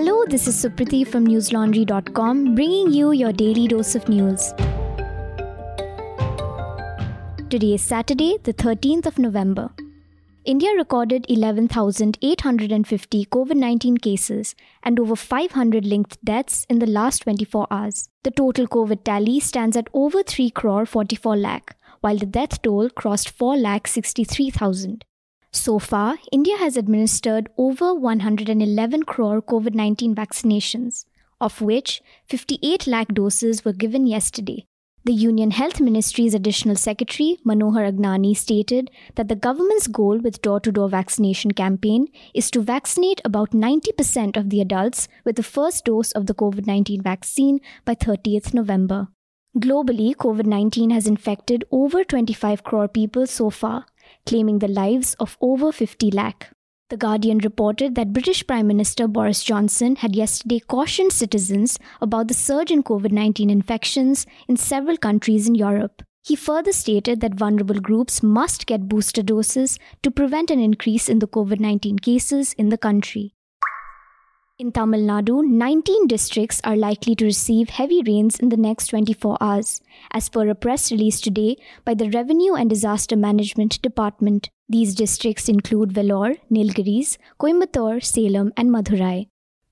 Hello, this is Supriti from newslaundry.com bringing you your daily dose of news. Today is Saturday, the 13th of November. India recorded 11,850 COVID 19 cases and over 500 linked deaths in the last 24 hours. The total COVID tally stands at over 3 crore 44 lakh, while the death toll crossed 4 lakh 63,000. So far, India has administered over 111 crore COVID 19 vaccinations, of which 58 lakh doses were given yesterday. The Union Health Ministry's additional secretary, Manohar Agnani, stated that the government's goal with door to door vaccination campaign is to vaccinate about 90% of the adults with the first dose of the COVID 19 vaccine by 30th November. Globally, COVID 19 has infected over 25 crore people so far, claiming the lives of over 50 lakh. The Guardian reported that British Prime Minister Boris Johnson had yesterday cautioned citizens about the surge in COVID 19 infections in several countries in Europe. He further stated that vulnerable groups must get booster doses to prevent an increase in the COVID 19 cases in the country. In Tamil Nadu, 19 districts are likely to receive heavy rains in the next 24 hours, as per a press release today by the Revenue and Disaster Management Department. These districts include Vellore, Nilgiris, Coimbatore, Salem, and Madurai.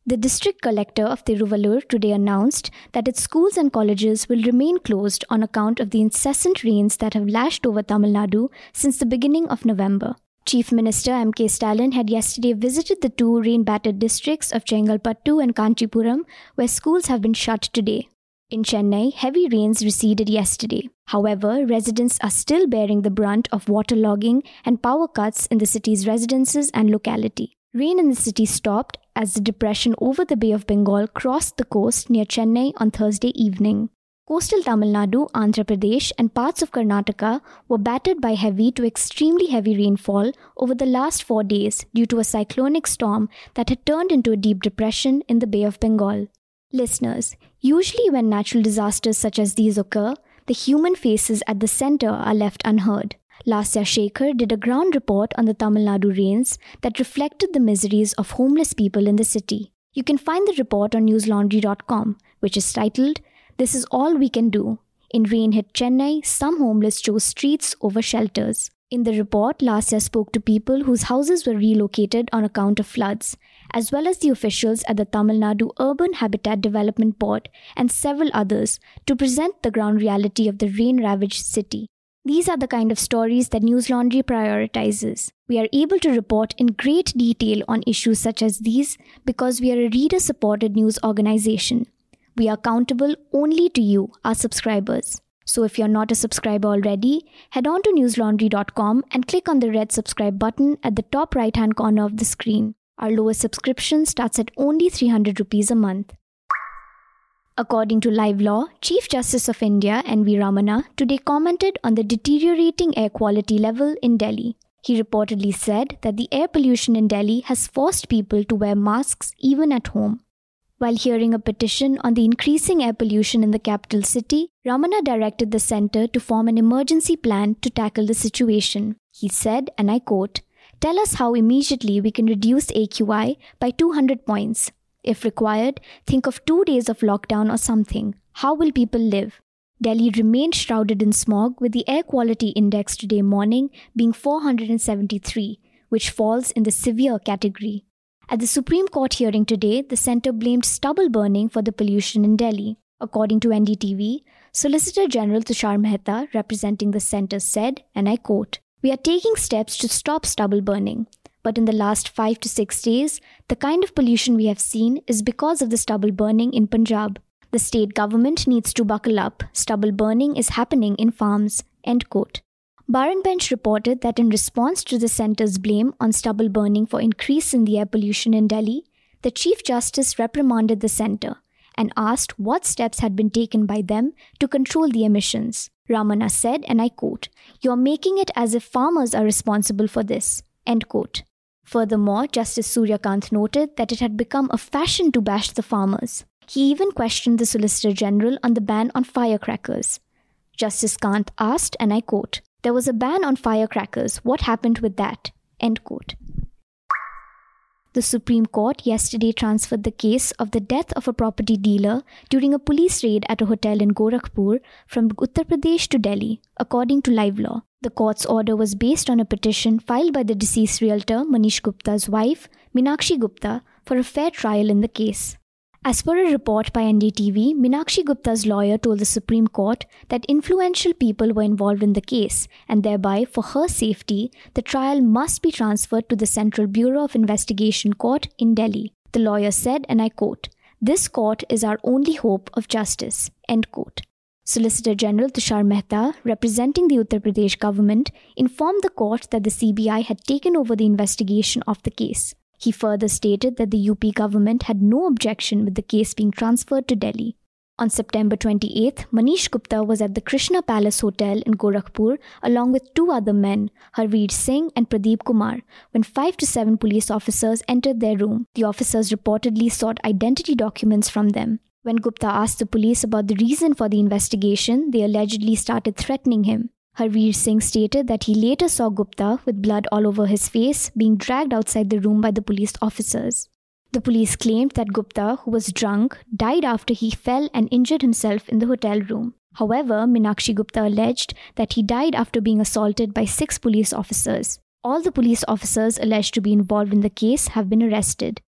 The district collector of Tiruvallur today announced that its schools and colleges will remain closed on account of the incessant rains that have lashed over Tamil Nadu since the beginning of November. Chief Minister M.K. Stalin had yesterday visited the two rain battered districts of Chengalpattu and Kanchipuram, where schools have been shut today. In Chennai, heavy rains receded yesterday. However, residents are still bearing the brunt of waterlogging and power cuts in the city's residences and locality. Rain in the city stopped as the depression over the Bay of Bengal crossed the coast near Chennai on Thursday evening. Coastal Tamil Nadu, Andhra Pradesh, and parts of Karnataka were battered by heavy to extremely heavy rainfall over the last four days due to a cyclonic storm that had turned into a deep depression in the Bay of Bengal. Listeners, usually when natural disasters such as these occur, the human faces at the center are left unheard. Lasya Shekhar did a ground report on the Tamil Nadu rains that reflected the miseries of homeless people in the city. You can find the report on newslaundry.com, which is titled this is all we can do. In rain hit Chennai, some homeless chose streets over shelters. In the report, Lasya spoke to people whose houses were relocated on account of floods, as well as the officials at the Tamil Nadu Urban Habitat Development Board and several others to present the ground reality of the rain ravaged city. These are the kind of stories that News Laundry prioritizes. We are able to report in great detail on issues such as these because we are a reader supported news organization. We are accountable only to you, our subscribers. So if you're not a subscriber already, head on to newslaundry.com and click on the red subscribe button at the top right hand corner of the screen. Our lowest subscription starts at only 300 rupees a month. According to Live Law, Chief Justice of India N.V. Ramana today commented on the deteriorating air quality level in Delhi. He reportedly said that the air pollution in Delhi has forced people to wear masks even at home. While hearing a petition on the increasing air pollution in the capital city, Ramana directed the center to form an emergency plan to tackle the situation. He said, and I quote, Tell us how immediately we can reduce AQI by 200 points. If required, think of two days of lockdown or something. How will people live? Delhi remained shrouded in smog with the air quality index today morning being 473, which falls in the severe category. At the Supreme Court hearing today, the centre blamed stubble burning for the pollution in Delhi. According to NDTV, Solicitor General Tushar Mehta, representing the centre, said, and I quote, We are taking steps to stop stubble burning. But in the last five to six days, the kind of pollution we have seen is because of the stubble burning in Punjab. The state government needs to buckle up. Stubble burning is happening in farms. End quote. Bar and Bench reported that in response to the centre's blame on stubble burning for increase in the air pollution in Delhi, the Chief Justice reprimanded the centre and asked what steps had been taken by them to control the emissions. Ramana said, and I quote, You're making it as if farmers are responsible for this. End quote. Furthermore, Justice Suryakant noted that it had become a fashion to bash the farmers. He even questioned the Solicitor General on the ban on firecrackers. Justice Kant asked, and I quote, there was a ban on firecrackers. What happened with that? End quote. The Supreme Court yesterday transferred the case of the death of a property dealer during a police raid at a hotel in Gorakhpur from Uttar Pradesh to Delhi, according to Live Law. The court's order was based on a petition filed by the deceased realtor Manish Gupta's wife, Minakshi Gupta, for a fair trial in the case. As per a report by NDTV, Minakshi Gupta's lawyer told the Supreme Court that influential people were involved in the case, and thereby, for her safety, the trial must be transferred to the Central Bureau of Investigation Court in Delhi. The lawyer said, and I quote, This court is our only hope of justice. End quote. Solicitor General Tushar Mehta, representing the Uttar Pradesh government, informed the court that the CBI had taken over the investigation of the case. He further stated that the UP government had no objection with the case being transferred to Delhi. On September 28th, Manish Gupta was at the Krishna Palace Hotel in Gorakhpur along with two other men, Harveer Singh and Pradeep Kumar, when five to seven police officers entered their room. The officers reportedly sought identity documents from them. When Gupta asked the police about the reason for the investigation, they allegedly started threatening him. Harveer Singh stated that he later saw Gupta with blood all over his face being dragged outside the room by the police officers. The police claimed that Gupta, who was drunk, died after he fell and injured himself in the hotel room. However, Minakshi Gupta alleged that he died after being assaulted by six police officers. All the police officers alleged to be involved in the case have been arrested.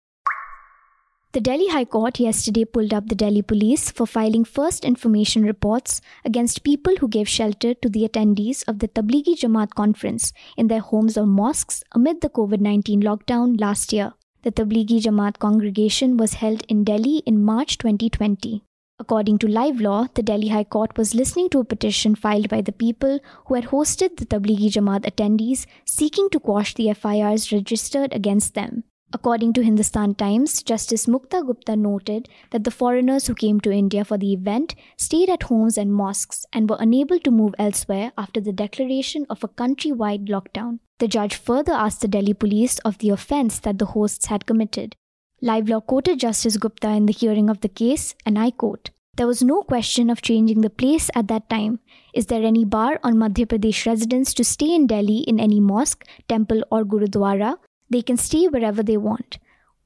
The Delhi High Court yesterday pulled up the Delhi police for filing first information reports against people who gave shelter to the attendees of the Tablighi Jamaat conference in their homes or mosques amid the COVID 19 lockdown last year. The Tablighi Jamaat congregation was held in Delhi in March 2020. According to Live Law, the Delhi High Court was listening to a petition filed by the people who had hosted the Tablighi Jamaat attendees seeking to quash the FIRs registered against them. According to Hindustan Times, Justice Mukta Gupta noted that the foreigners who came to India for the event stayed at homes and mosques and were unable to move elsewhere after the declaration of a country-wide lockdown. The judge further asked the Delhi police of the offense that the hosts had committed. Live Law quoted Justice Gupta in the hearing of the case, and I quote, There was no question of changing the place at that time. Is there any bar on Madhya Pradesh residents to stay in Delhi in any mosque, temple, or gurudwara they can stay wherever they want.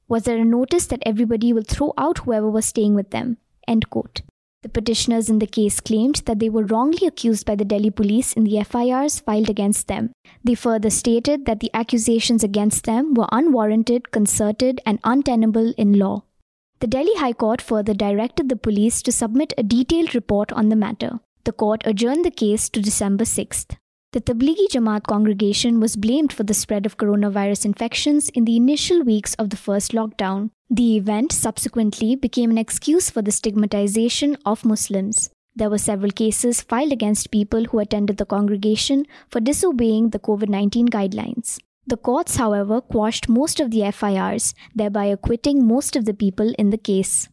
Was there a notice that everybody will throw out whoever was staying with them? End quote. The petitioners in the case claimed that they were wrongly accused by the Delhi police in the FIRs filed against them. They further stated that the accusations against them were unwarranted, concerted, and untenable in law. The Delhi High Court further directed the police to submit a detailed report on the matter. The court adjourned the case to December 6th. The Tablighi Jamaat congregation was blamed for the spread of coronavirus infections in the initial weeks of the first lockdown. The event subsequently became an excuse for the stigmatization of Muslims. There were several cases filed against people who attended the congregation for disobeying the COVID 19 guidelines. The courts, however, quashed most of the FIRs, thereby acquitting most of the people in the case.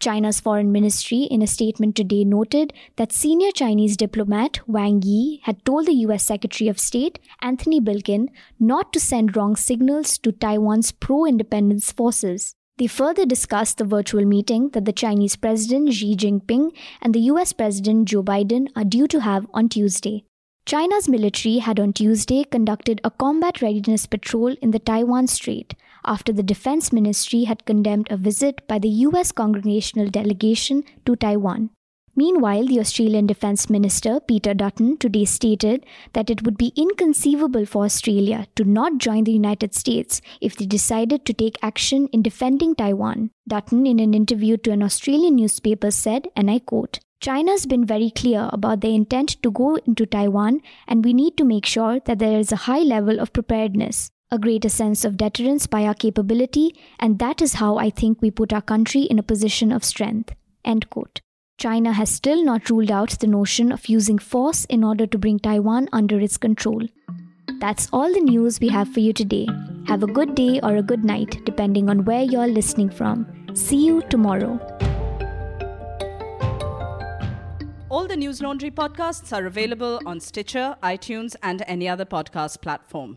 China's foreign ministry, in a statement today, noted that senior Chinese diplomat Wang Yi had told the US Secretary of State Antony Blinken not to send wrong signals to Taiwan's pro independence forces. They further discussed the virtual meeting that the Chinese President Xi Jinping and the US President Joe Biden are due to have on Tuesday. China's military had on Tuesday conducted a combat readiness patrol in the Taiwan Strait after the Defense Ministry had condemned a visit by the US congressional delegation to Taiwan. Meanwhile, the Australian Defence Minister Peter Dutton today stated that it would be inconceivable for Australia to not join the United States if they decided to take action in defending Taiwan. Dutton, in an interview to an Australian newspaper, said, and I quote, China's been very clear about their intent to go into Taiwan, and we need to make sure that there is a high level of preparedness, a greater sense of deterrence by our capability, and that is how I think we put our country in a position of strength. End quote. China has still not ruled out the notion of using force in order to bring Taiwan under its control. That's all the news we have for you today. Have a good day or a good night, depending on where you're listening from. See you tomorrow. All the News Laundry podcasts are available on Stitcher, iTunes, and any other podcast platform.